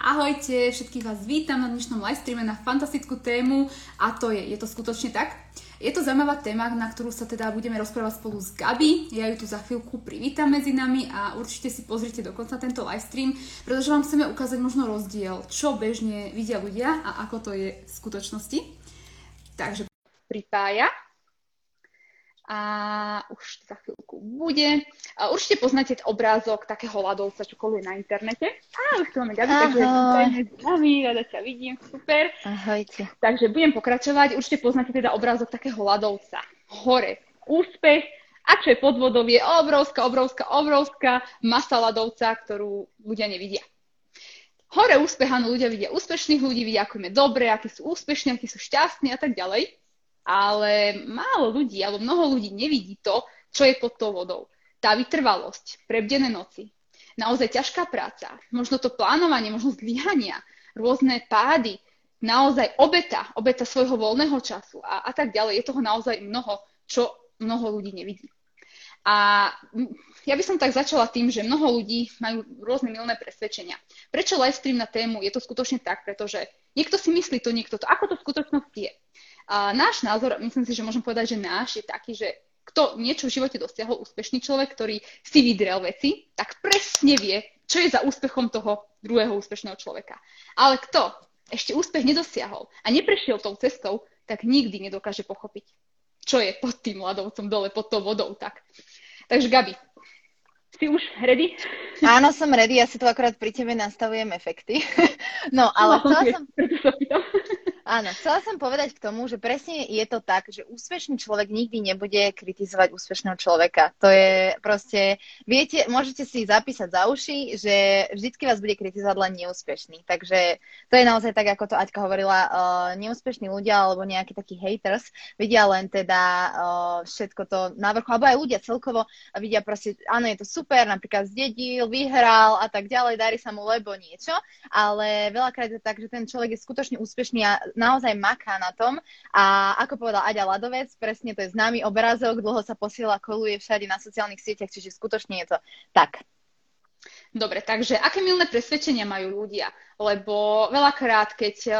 Ahojte, všetkých vás vítam na dnešnom live streame na fantastickú tému a to je, je to skutočne tak? Je to zaujímavá téma, na ktorú sa teda budeme rozprávať spolu s Gabi. Ja ju tu za chvíľku privítam medzi nami a určite si pozrite dokonca tento live stream, pretože vám chceme ukázať možno rozdiel, čo bežne vidia ľudia a ako to je v skutočnosti. Takže pripája a už za chvíľku bude. A určite poznáte obrázok takého ľadovca, čo koluje na internete. Á, už tu máme Gabi, takže s nami, rada ťa vidím, super. Ahojte. Takže budem pokračovať. Určite poznáte teda obrázok takého ľadovca. Hore úspech a čo je pod vodou je obrovská, obrovská, obrovská masa ľadovca, ktorú ľudia nevidia. Hore úspech, áno, ľudia vidia úspešných ľudí, vidia, ako im je dobre, akí sú úspešní, akí sú šťastní a tak ďalej ale málo ľudí, alebo mnoho ľudí nevidí to, čo je pod tou vodou. Tá vytrvalosť, prebdené noci, naozaj ťažká práca, možno to plánovanie, možno zlyhania, rôzne pády, naozaj obeta, obeta svojho voľného času a, a tak ďalej. Je toho naozaj mnoho, čo mnoho ľudí nevidí. A ja by som tak začala tým, že mnoho ľudí majú rôzne milné presvedčenia. Prečo live stream na tému? Je to skutočne tak, pretože niekto si myslí to, niekto to. Ako to v skutočnosti je? A náš názor, myslím si, že môžem povedať, že náš je taký, že kto niečo v živote dosiahol, úspešný človek, ktorý si vydrel veci, tak presne vie, čo je za úspechom toho druhého úspešného človeka. Ale kto ešte úspech nedosiahol a neprešiel tou cestou, tak nikdy nedokáže pochopiť, čo je pod tým ľadovcom dole, pod tou vodou. Tak. Takže Gabi, si už ready? Áno, som ready, ja si tu akorát pri tebe nastavujem efekty. No, ale no, chcela som... Áno, chcela som povedať k tomu, že presne je to tak, že úspešný človek nikdy nebude kritizovať úspešného človeka. To je proste, viete, môžete si zapísať za uši, že vždycky vás bude kritizovať len neúspešný. Takže to je naozaj tak, ako to Aťka hovorila, uh, neúspešní ľudia alebo nejakí takí haters vidia len teda uh, všetko to na vrchu, alebo aj ľudia celkovo vidia proste, áno, je to super, napríklad zdedil, vyhral a tak ďalej, darí sa mu lebo niečo, ale veľakrát je tak, že ten človek je skutočne úspešný a naozaj maká na tom. A ako povedal Aďa Ladovec, presne to je známy obrázok, dlho sa posiela, koluje všade na sociálnych sieťach, čiže skutočne je to tak. Dobre, takže aké milné presvedčenia majú ľudia? Lebo veľakrát, keď eh,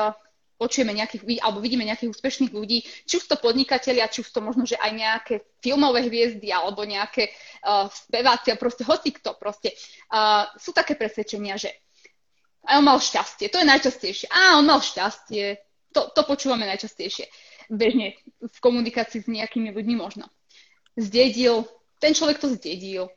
počujeme nejakých, alebo vidíme nejakých úspešných ľudí, či už to podnikatelia, či už to možno, že aj nejaké filmové hviezdy, alebo nejaké uh, speváci, proste hoci kto, proste uh, sú také presvedčenia, že a on mal šťastie, to je najčastejšie. A on mal šťastie, to, to počúvame najčastejšie. Bežne v komunikácii s nejakými ľuďmi možno. Zdedil, ten človek to zdedil.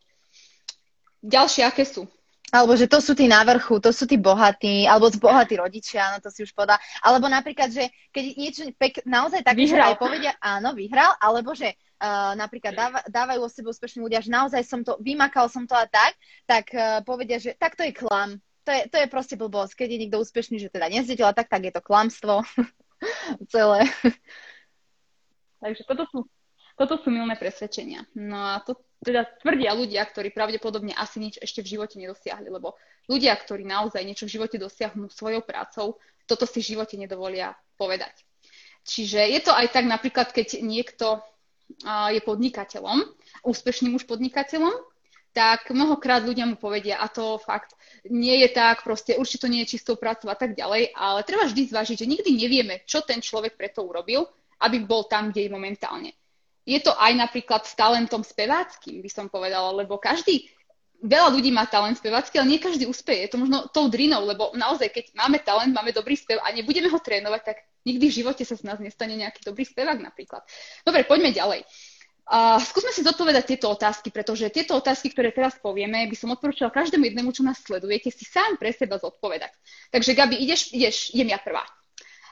Ďalšie, aké sú? Alebo že to sú tí na vrchu, to sú tí bohatí, alebo bohatí rodičia, no to si už podá. Alebo napríklad, že keď niečo pek, naozaj tak, že aj povedia, áno, vyhral, alebo že uh, napríklad dáva, dávajú o sebe úspešní ľudia, že naozaj som to, vymakal som to a tak, tak uh, povedia, že tak to je klam to je, to je proste blbosť. Keď je niekto úspešný, že teda nezdedil tak, tak je to klamstvo. Celé. Takže toto sú, toto sú milné presvedčenia. No a to teda tvrdia ľudia, ktorí pravdepodobne asi nič ešte v živote nedosiahli, lebo ľudia, ktorí naozaj niečo v živote dosiahnu svojou prácou, toto si v živote nedovolia povedať. Čiže je to aj tak napríklad, keď niekto je podnikateľom, úspešným už podnikateľom, tak mnohokrát ľudia mu povedia, a to fakt nie je tak, proste určite to nie je čistou prácou a tak ďalej, ale treba vždy zvážiť, že nikdy nevieme, čo ten človek preto urobil, aby bol tam, kde je momentálne. Je to aj napríklad s talentom speváckým, by som povedala, lebo každý, veľa ľudí má talent spevácky, ale nie každý úspeje. Je to možno tou drinou, lebo naozaj, keď máme talent, máme dobrý spev a nebudeme ho trénovať, tak nikdy v živote sa z nás nestane nejaký dobrý spevák napríklad. Dobre, poďme ďalej. Uh, skúsme si zodpovedať tieto otázky, pretože tieto otázky, ktoré teraz povieme, by som odporúčala každému jednému, čo nás sledujete, si sám pre seba zodpovedať. Takže Gabi, ideš, ideš, idem ja prvá.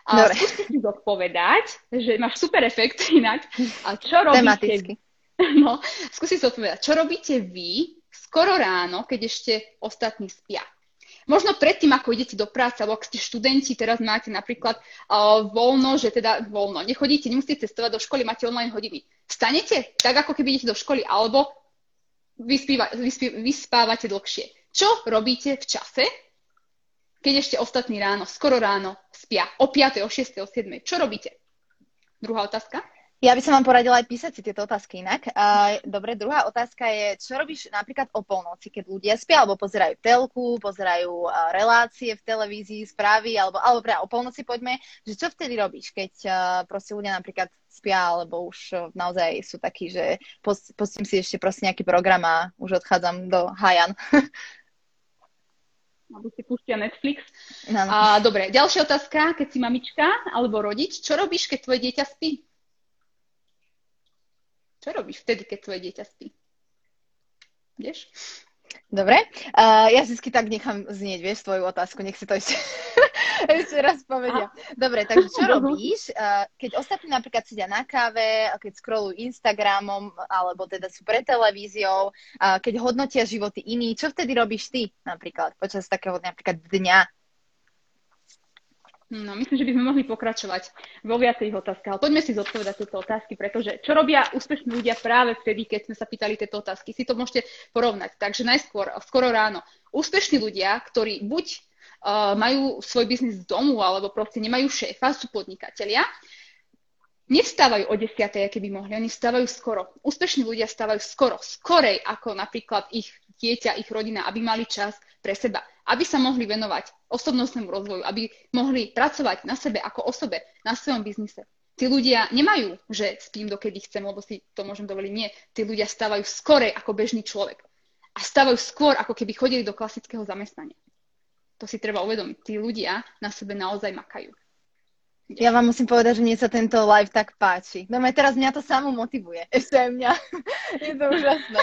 Uh, skúste si zodpovedať, že máš super efekt inak. A čo robíte? Tematicky. No, skúsi si odpovedať, čo robíte vy skoro ráno, keď ešte ostatní spia? Možno predtým, ako idete do práce, alebo ak ste študenti, teraz máte napríklad uh, voľno, že teda voľno, nechodíte, nemusíte cestovať do školy, máte online hodiny. Stanete tak, ako keby idete do školy, alebo vyspíva, vyspí, vyspávate dlhšie. Čo robíte v čase, keď ešte ostatní ráno, skoro ráno spia, o 5, o 6, o 7? Čo robíte? Druhá otázka. Ja by som vám poradila aj písať si tieto otázky inak. Uh, dobre, druhá otázka je, čo robíš napríklad o polnoci, keď ľudia spia, alebo pozerajú telku, pozerajú uh, relácie v televízii, správy, alebo, alebo pre o polnoci poďme, že čo vtedy robíš, keď uh, proste ľudia napríklad spia, alebo už uh, naozaj sú takí, že post, pustím si ešte proste nejaký program a už odchádzam do Hajan. alebo si pustia Netflix. No. A, dobre, ďalšia otázka, keď si mamička alebo rodič, čo robíš, keď tvoje dieťa spí? Čo robíš vtedy, keď tvoje dieťa spí? Vieš? Dobre, uh, ja vždy tak nechám znieť, vieš, svoju otázku, nech si to ešte, ešte raz povedia. Dobre, takže čo robíš, uh, keď ostatní napríklad sedia na káve, keď scrollujú Instagramom, alebo teda sú pre televíziou, uh, keď hodnotia životy iní, čo vtedy robíš ty napríklad počas takého napríklad dňa No, myslím, že by sme mohli pokračovať vo viacerých otázkach. Ale poďme si zodpovedať tieto otázky, pretože čo robia úspešní ľudia práve vtedy, keď sme sa pýtali tieto otázky, si to môžete porovnať. Takže najskôr, skoro ráno, úspešní ľudia, ktorí buď uh, majú svoj biznis z domu, alebo proste nemajú šéfa, sú podnikatelia, nevstávajú o 10. aké by mohli, oni vstávajú skoro. Úspešní ľudia vstávajú skoro, skorej ako napríklad ich dieťa, ich rodina, aby mali čas pre seba aby sa mohli venovať osobnostnému rozvoju, aby mohli pracovať na sebe ako osobe, na svojom biznise. Tí ľudia nemajú, že spím dokedy chcem, lebo si to môžem dovoliť. Nie. Tí ľudia stávajú skorej ako bežný človek. A stávajú skôr, ako keby chodili do klasického zamestnania. To si treba uvedomiť. Tí ľudia na sebe naozaj makajú. Ja vám musím povedať, že mne sa tento live tak páči. No aj teraz mňa to samo motivuje. Ešte aj mňa. Je to úžasné.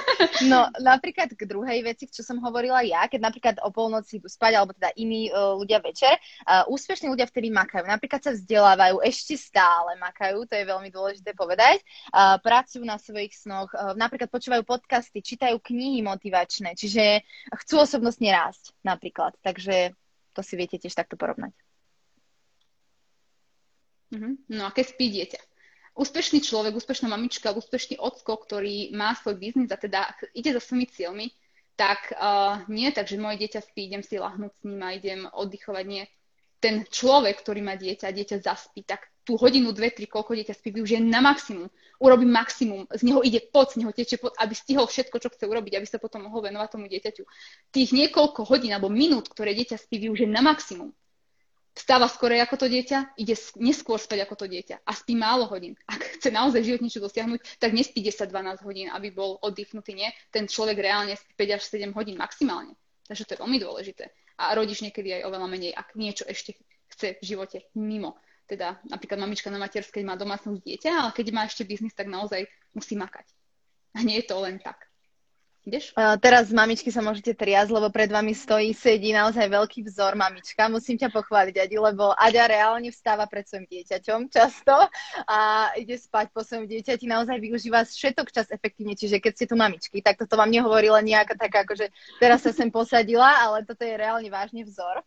No napríklad k druhej veci, čo som hovorila ja, keď napríklad o polnoci idú spať, alebo teda iní uh, ľudia večer, uh, úspešní ľudia vtedy makajú. Napríklad sa vzdelávajú, ešte stále makajú, to je veľmi dôležité povedať. Uh, pracujú na svojich snoch, uh, napríklad počúvajú podcasty, čítajú knihy motivačné, čiže chcú osobnostne rásť napríklad. Takže to si viete tiež takto porovnať. Mm-hmm. No a keď spí dieťa. Úspešný človek, úspešná mamička, úspešný ocko, ktorý má svoj biznis a teda ide za svojimi cieľmi, tak uh, nie tak, že moje dieťa spí, idem si lahnúť s ním a idem oddychovať. Nie. Ten človek, ktorý má dieťa, dieťa zaspí, tak tú hodinu, dve, tri, koľko dieťa spí, využije na maximum. Urobí maximum, z neho ide pod, z neho tečie pod, aby stihol všetko, čo chce urobiť, aby sa potom mohol venovať tomu dieťaťu. Tých niekoľko hodín alebo minút, ktoré dieťa spí, využije na maximum vstáva skôr ako to dieťa, ide neskôr spať ako to dieťa a spí málo hodín. Ak chce naozaj život niečo dosiahnuť, tak nespí 10-12 hodín, aby bol oddychnutý. Nie, ten človek reálne spí 5 až 7 hodín maximálne. Takže to je veľmi dôležité. A rodič niekedy aj oveľa menej, ak niečo ešte chce v živote mimo. Teda napríklad mamička na materskej má domácnosť dieťa, ale keď má ešte biznis, tak naozaj musí makať. A nie je to len tak. Ideš? Teraz mamičky sa môžete triasť, lebo pred vami stojí, sedí naozaj veľký vzor mamička. Musím ťa pochváliť, Adi, lebo Aďa reálne vstáva pred svojim dieťaťom často a ide spať po svojom dieťati. Naozaj využíva všetok čas efektívne, čiže keď ste tu mamičky, tak toto vám nehovorí len nejaká taká, akože teraz sa sem posadila, ale toto je reálne vážne vzor.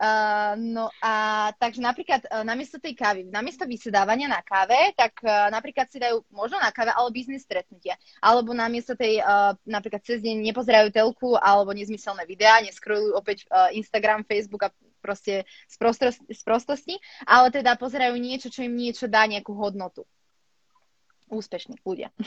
Uh, no a takže napríklad uh, namiesto tej kávy, namiesto vysedávania na káve, tak uh, napríklad si dajú možno na káve, ale biznis stretnutia. Alebo namiesto tej uh, napríklad cez deň nepozerajú telku alebo nezmyselné videá, neskrolujú opäť uh, Instagram, Facebook a proste z, prostrosti, z prostosti, ale teda pozerajú niečo, čo im niečo dá nejakú hodnotu. Úspešní ľudia.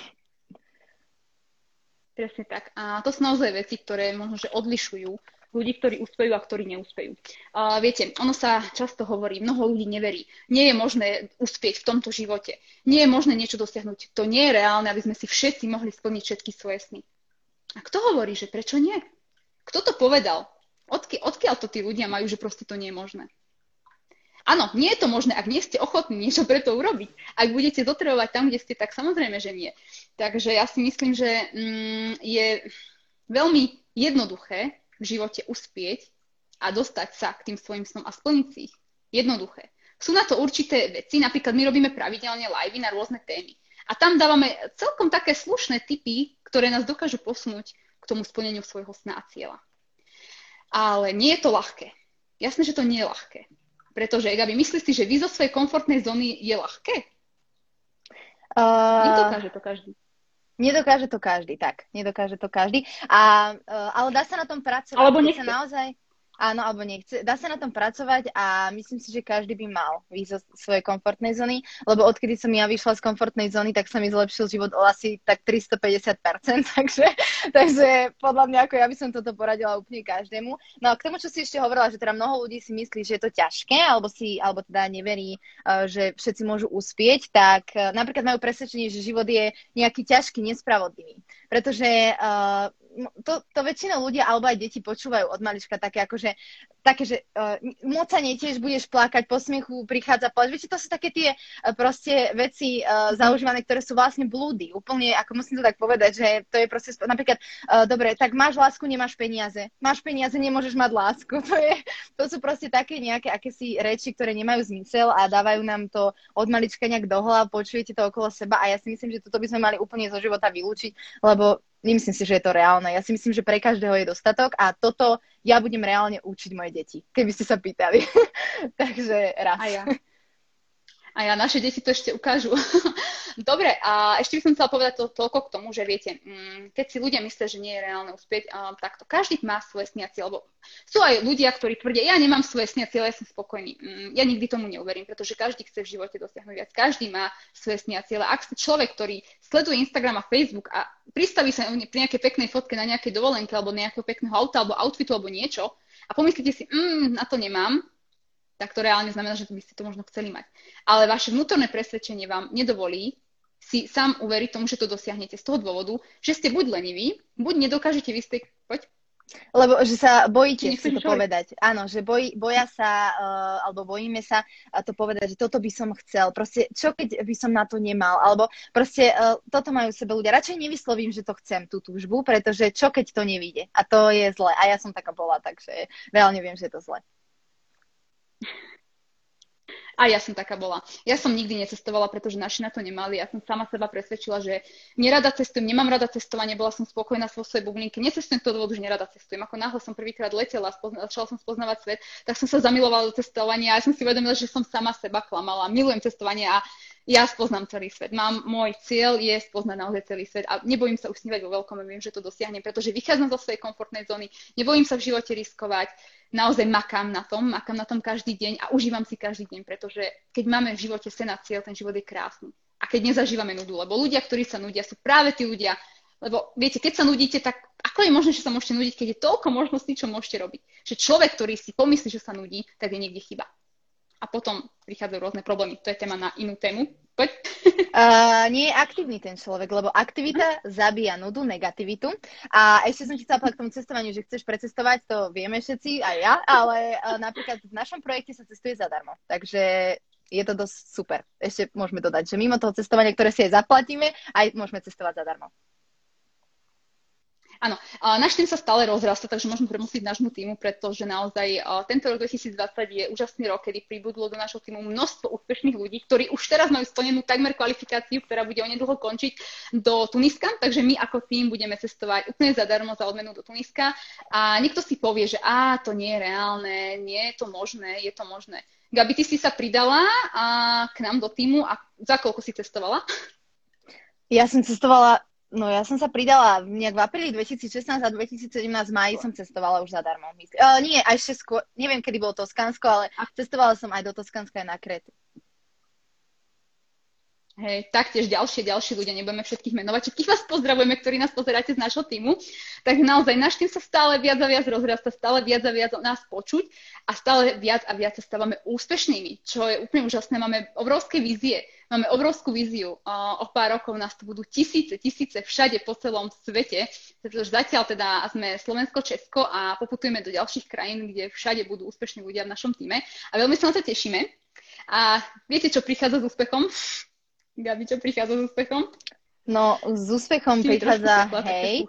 Presne tak. A to sú naozaj veci, ktoré možno, že odlišujú ľudí, ktorí úspejú a ktorí neúspejú. Uh, viete, ono sa často hovorí, mnoho ľudí neverí. Nie je možné uspieť v tomto živote. Nie je možné niečo dosiahnuť. To nie je reálne, aby sme si všetci mohli splniť všetky svoje sny. A kto hovorí, že prečo nie? Kto to povedal? Odky, odkiaľ to tí ľudia majú, že proste to nie je možné? Áno, nie je to možné, ak nie ste ochotní niečo pre to urobiť. Ak budete zotrebovať tam, kde ste, tak samozrejme, že nie. Takže ja si myslím, že mm, je veľmi jednoduché v živote uspieť a dostať sa k tým svojim snom a splniť si ich. Jednoduché. Sú na to určité veci, napríklad my robíme pravidelne live na rôzne témy. A tam dávame celkom také slušné typy, ktoré nás dokážu posunúť k tomu splneniu svojho sna a cieľa. Ale nie je to ľahké. Jasné, že to nie je ľahké. Pretože, Gabi, myslíš si, že vy zo svojej komfortnej zóny je ľahké? Uh... Nedokáže to každý. Nedokáže to každý, tak. Nedokáže to každý. A, uh, ale dá sa na tom pracovať. Alebo nechce. Sa naozaj... áno alebo nechce. Dá sa na tom pracovať a myslím si, že každý by mal výjsť zo svojej komfortnej zóny, lebo odkedy som ja vyšla z komfortnej zóny, tak sa mi zlepšil život o asi tak 350%, takže, takže podľa mňa ako ja by som toto poradila úplne každému. No a k tomu, čo si ešte hovorila, že teda mnoho ľudí si myslí, že je to ťažké, alebo si, alebo teda neverí, eh, že všetci môžu uspieť, tak eh, napríklad majú presvedčenie, že život je nejaký ťažký, nespravodlivý. Pretože uh, to, to väčšinou ľudia alebo aj deti počúvajú od malička také ako, že také, že uh, moc sa netiež, budeš plakať, po smiechu prichádza plač. Viete, to sú také tie uh, proste veci uh, zaužívané, ktoré sú vlastne blúdy. Úplne, ako musím to tak povedať, že to je proste, napríklad, uh, dobre, tak máš lásku, nemáš peniaze. Máš peniaze, nemôžeš mať lásku. To, je, to sú proste také nejaké akési reči, ktoré nemajú zmysel a dávajú nám to od malička nejak do hlav, počujete to okolo seba a ja si myslím, že toto by sme mali úplne zo života vylúčiť, lebo nemyslím si, že je to reálne. Ja si myslím, že pre každého je dostatok a toto ja budem reálne učiť moje deti, keby ste sa pýtali. Takže raz. A ja. A ja, naše deti to ešte ukážu. Dobre, a ešte by som chcela povedať to, toľko k tomu, že viete, mm, keď si ľudia myslia, že nie je reálne uspieť, takto každý má svoje sniacie, lebo sú aj ľudia, ktorí tvrdia, ja nemám svoje sniacie, ale ja som spokojný. Mm, ja nikdy tomu neuverím, pretože každý chce v živote dosiahnuť viac, každý má svoje sniacie, ale ak ste človek, ktorý sleduje Instagram a Facebook a pristaví sa pri nejakej peknej fotke na nejakej dovolenke alebo nejakého pekného auta alebo outfitu alebo niečo a pomyslíte si, mm, na to nemám, tak to reálne znamená, že by ste to možno chceli mať. Ale vaše vnútorné presvedčenie vám nedovolí si sám uveriť tomu, že to dosiahnete z toho dôvodu, že ste buď leniví, buď nedokážete vystať, poď, lebo že sa bojíte si to povedať. Áno, že boj, boja sa, uh, alebo bojíme sa to povedať, že toto by som chcel. Proste, čo keď by som na to nemal? Alebo proste uh, toto majú sebe ľudia. Radšej nevyslovím, že to chcem, tú túžbu, pretože čo keď to nevíde? A to je zle. A ja som taká bola, takže reálne viem, že je to zle. A ja som taká bola. Ja som nikdy necestovala, pretože naši na to nemali. Ja som sama seba presvedčila, že nerada cestujem, nemám rada cestovanie, bola som spokojná vo svojej bublinke. Necestujem toho dôvodu, že nerada cestujem. Ako náhle som prvýkrát letela, spozna- začala som spoznávať svet, tak som sa zamilovala do cestovania a ja som si uvedomila, že som sama seba klamala. Milujem cestovanie a ja spoznám celý svet. Mám, môj cieľ je spoznať naozaj celý svet a nebojím sa usnívať vo veľkom viem, že to dosiahnem, pretože vychádzam zo svojej komfortnej zóny, nebojím sa v živote riskovať, naozaj makám na tom, makám na tom každý deň a užívam si každý deň, pretože keď máme v živote sen a cieľ, ten život je krásny. A keď nezažívame nudu, lebo ľudia, ktorí sa nudia, sú práve tí ľudia, lebo viete, keď sa nudíte, tak ako je možné, že sa môžete nudiť, keď je toľko možností, čo môžete robiť? Že človek, ktorý si pomyslí, že sa nudí, tak je niekde chyba a potom prichádzajú rôzne problémy. To je téma na inú tému. Poď. Uh, nie je aktívny ten človek, lebo aktivita zabíja nudu, negativitu. A ešte som ti chcela k tomu cestovaniu, že chceš precestovať, to vieme všetci, aj ja, ale uh, napríklad v našom projekte sa cestuje zadarmo. Takže je to dosť super. Ešte môžeme dodať, že mimo toho cestovania, ktoré si aj zaplatíme, aj môžeme cestovať zadarmo. Áno, náš tým sa stále rozrasta, takže môžeme premusiť nášmu týmu, pretože naozaj tento rok 2020 je úžasný rok, kedy pribudlo do nášho týmu množstvo úspešných ľudí, ktorí už teraz majú splnenú takmer kvalifikáciu, ktorá bude onedlho končiť do Tuniska, takže my ako tým budeme cestovať úplne zadarmo za odmenu do Tuniska a niekto si povie, že á, to nie je reálne, nie je to možné, je to možné. Gabi, ty si sa pridala a k nám do týmu a za koľko si cestovala? Ja som cestovala No ja som sa pridala nejak v apríli 2016 a 2017 v máji som cestovala už zadarmo. Uh, nie, aj ešte skôr, neviem, kedy bolo Toskansko, ale cestovala som aj do Toskanska aj na Kretu. Hej, taktiež ďalšie, ďalšie ľudia, nebudeme všetkých menovať, všetkých vás pozdravujeme, ktorí nás pozeráte z nášho týmu. Tak naozaj náš tým sa stále viac a viac rozrasta, stále viac a viac o nás počuť a stále viac a viac sa stávame úspešnými, čo je úplne úžasné. Máme obrovské vízie, máme obrovskú víziu. O pár rokov nás tu budú tisíce, tisíce všade po celom svete, pretože zatiaľ teda sme Slovensko, Česko a poputujeme do ďalších krajín, kde všade budú úspešní ľudia v našom týme a veľmi sa na to tešíme. A viete, čo prichádza s úspechom? Gabi, čo prichádza s úspechom? No, s úspechom prichádza hej.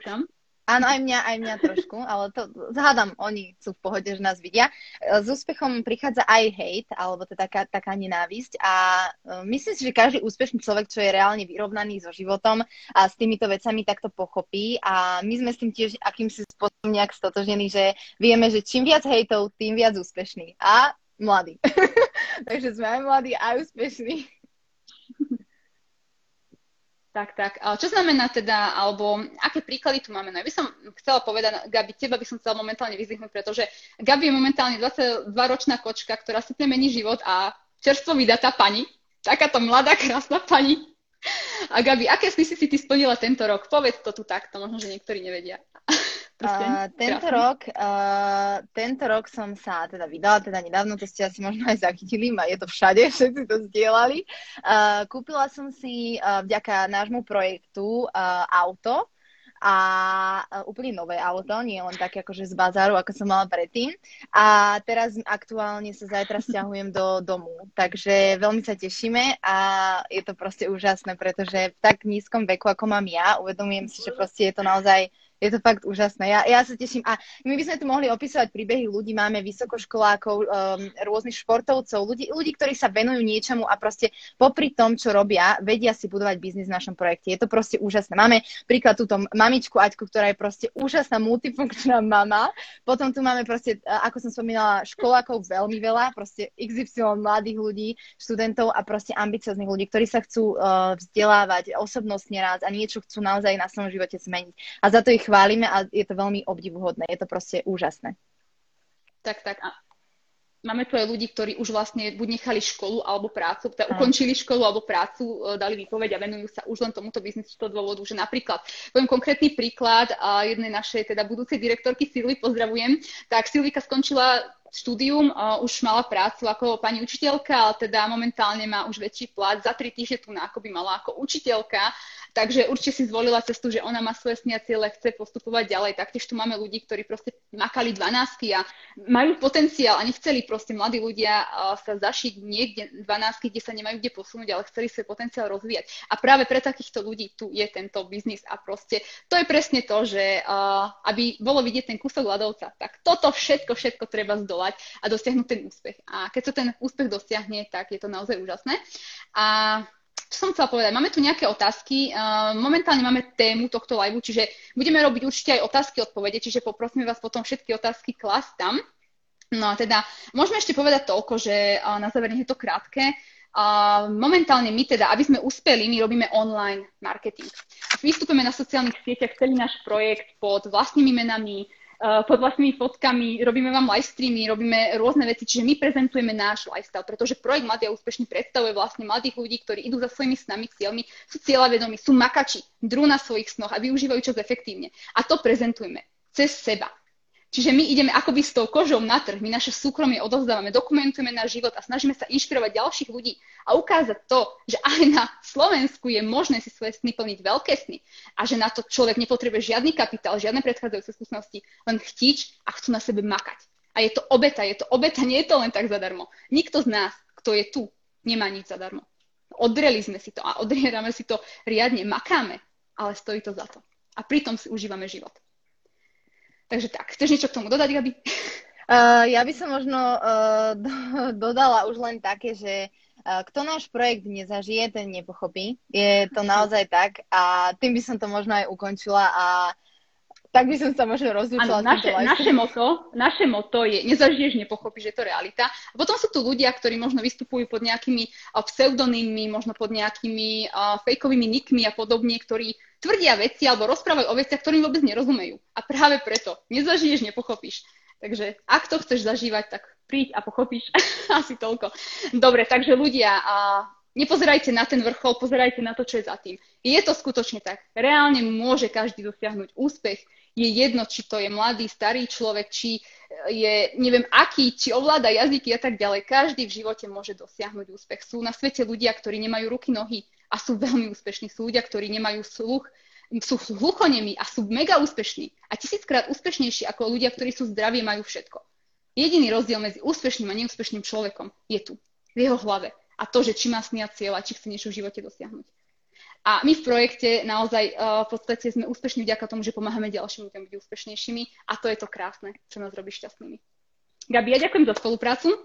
Áno, aj mňa, aj mňa trošku, ale to zhádam, oni sú v pohode, že nás vidia. S úspechom prichádza aj hate, alebo to taká, taká nenávisť a e, myslím si, že každý úspešný človek, čo je reálne vyrovnaný so životom a s týmito vecami, tak to pochopí a my sme s tým tiež akýmsi spôsobom nejak stotožení, že vieme, že čím viac hejtov, tým viac úspešný a mladý. Takže sme aj mladí, aj úspešní. Tak, tak. A čo znamená teda, alebo aké príklady tu máme? No ja by som chcela povedať, Gabi, teba by som chcela momentálne vyzvihnúť, pretože Gabi je momentálne 22-ročná kočka, ktorá si mení život a čerstvo vydatá pani, takáto mladá, krásna pani. A Gabi, aké sny si ty splnila tento rok? Povedz to tu takto, možno, že niektorí nevedia. Uh, tento, rok, uh, tento rok som sa teda vydala, teda nedávno, to ste asi možno aj zachytili, je to všade, všetci to zdieľali. Uh, kúpila som si uh, vďaka nášmu projektu uh, auto, a úplne nové auto, nie len také akože z bazáru, ako som mala predtým. A teraz aktuálne sa zajtra stiahujem do domu, takže veľmi sa tešíme a je to proste úžasné, pretože v tak nízkom veku, ako mám ja, uvedomujem si, že proste je to naozaj je to fakt úžasné. Ja, ja sa teším. A my by sme tu mohli opisovať príbehy ľudí. Máme vysokoškolákov, um, rôznych športovcov, ľudí, ľudí, ktorí sa venujú niečomu a proste popri tom, čo robia, vedia si budovať biznis v našom projekte. Je to proste úžasné. Máme príklad túto mamičku Aťku, ktorá je proste úžasná multifunkčná mama. Potom tu máme proste, ako som spomínala, školákov veľmi veľa, proste XY mladých ľudí, študentov a proste ambicioznych ľudí, ktorí sa chcú uh, vzdelávať osobnostne raz a niečo chcú naozaj na svojom živote zmeniť. A za to ich chválime a je to veľmi obdivuhodné. Je to proste úžasné. Tak, tak. A máme tu aj ľudí, ktorí už vlastne buď nechali školu alebo prácu, teda ukončili školu alebo prácu, e, dali výpoveď a venujú sa už len tomuto biznisu z toho dôvodu, že napríklad, poviem konkrétny príklad a jednej našej teda budúcej direktorky Silvy, pozdravujem, tak Silvika skončila štúdium, uh, už mala prácu ako pani učiteľka, ale teda momentálne má už väčší plat. Za tri týždne tu na ako by mala ako učiteľka Takže určite si zvolila cestu, že ona má svoje sny a ciele, chce postupovať ďalej. Taktiež tu máme ľudí, ktorí proste makali 12 a majú potenciál a nechceli proste mladí ľudia sa zašiť niekde 12, kde sa nemajú kde posunúť, ale chceli svoj potenciál rozvíjať. A práve pre takýchto ľudí tu je tento biznis a proste to je presne to, že aby bolo vidieť ten kúsok ľadovca, tak toto všetko, všetko treba zdolať a dosiahnuť ten úspech. A keď sa ten úspech dosiahne, tak je to naozaj úžasné. A čo som chcela povedať? Máme tu nejaké otázky. Momentálne máme tému tohto live, čiže budeme robiť určite aj otázky, odpovede, čiže poprosíme vás potom všetky otázky klasť tam. No a teda, môžeme ešte povedať toľko, že na záver je to krátke. Momentálne my teda, aby sme uspeli, my robíme online marketing. Vystupujeme na sociálnych sieťach celý náš projekt pod vlastnými menami, pod vlastnými fotkami, robíme vám live streamy, robíme rôzne veci, čiže my prezentujeme náš lifestyle, pretože projekt Mladý a úspešný predstavuje vlastne mladých ľudí, ktorí idú za svojimi snami, cieľmi, sú cieľavedomí, sú makači, drú na svojich snoch a využívajú čas efektívne. A to prezentujeme cez seba. Čiže my ideme akoby s tou kožou na trh, my naše súkromie odovzdávame, dokumentujeme náš život a snažíme sa inšpirovať ďalších ľudí a ukázať to, že aj na Slovensku je možné si svoje sny plniť veľké sny a že na to človek nepotrebuje žiadny kapitál, žiadne predchádzajúce skúsenosti, len chtič a chcú na sebe makať. A je to obeta, je to obeta, nie je to len tak zadarmo. Nikto z nás, kto je tu, nemá nič zadarmo. Odreli sme si to a odrierame si to riadne, makáme, ale stojí to za to. A pritom si užívame život. Takže tak, chceš niečo k tomu dodať, Gabi? Uh, ja by som možno uh, do, dodala už len také, že uh, kto náš projekt nezažije, ten nepochopí. Je to naozaj tak a tým by som to možno aj ukončila a tak by som sa možno rozlúčila. naše, naše, moto, naše moto je nezažiješ, nepochopíš, že je to realita. A potom sú tu ľudia, ktorí možno vystupujú pod nejakými pseudonymmi, možno pod nejakými uh, fejkovými nickmi a podobne, ktorí tvrdia veci alebo rozprávajú o veciach, ktorým vôbec nerozumejú. A práve preto nezažiješ, nepochopíš. Takže ak to chceš zažívať, tak príď a pochopíš asi toľko. Dobre, takže ľudia, uh, nepozerajte na ten vrchol, pozerajte na to, čo je za tým. Je to skutočne tak. Reálne môže každý dosiahnuť úspech je jedno, či to je mladý, starý človek, či je neviem aký, či ovláda jazyky a tak ďalej. Každý v živote môže dosiahnuť úspech. Sú na svete ľudia, ktorí nemajú ruky, nohy a sú veľmi úspešní. Sú ľudia, ktorí nemajú sluch, sú hluchonemi a sú mega úspešní. A tisíckrát úspešnejší ako ľudia, ktorí sú zdraví, majú všetko. Jediný rozdiel medzi úspešným a neúspešným človekom je tu, v jeho hlave. A to, že či má sny a cieľa, či chce niečo v živote dosiahnuť. A my v projekte naozaj uh, v podstate sme úspešní vďaka tomu, že pomáhame ďalším ľuďom byť úspešnejšími a to je to krásne, čo nás robí šťastnými. Gabi, ja ďakujem za spoluprácu.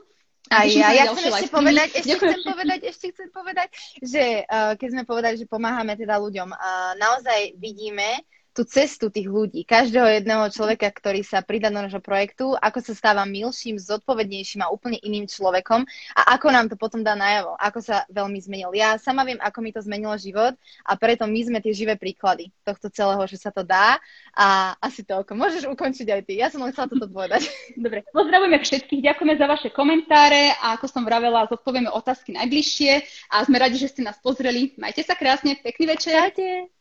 A ja, ja chcem ešte povedať, ešte chcem povedať, ešte chcem povedať, že uh, keď sme povedali, že pomáhame teda ľuďom, uh, naozaj vidíme, tú cestu tých ľudí, každého jedného človeka, ktorý sa pridá do nášho projektu, ako sa stáva milším, zodpovednejším a úplne iným človekom a ako nám to potom dá najavo, ako sa veľmi zmenil. Ja sama viem, ako mi to zmenilo život a preto my sme tie živé príklady tohto celého, že sa to dá a asi toľko. Môžeš ukončiť aj ty. Ja som len chcela toto povedať. Dobre, pozdravujeme všetkých, ďakujeme za vaše komentáre a ako som vravela, zodpovieme otázky najbližšie a sme radi, že ste nás pozreli. Majte sa krásne, pekný večer. Čaute.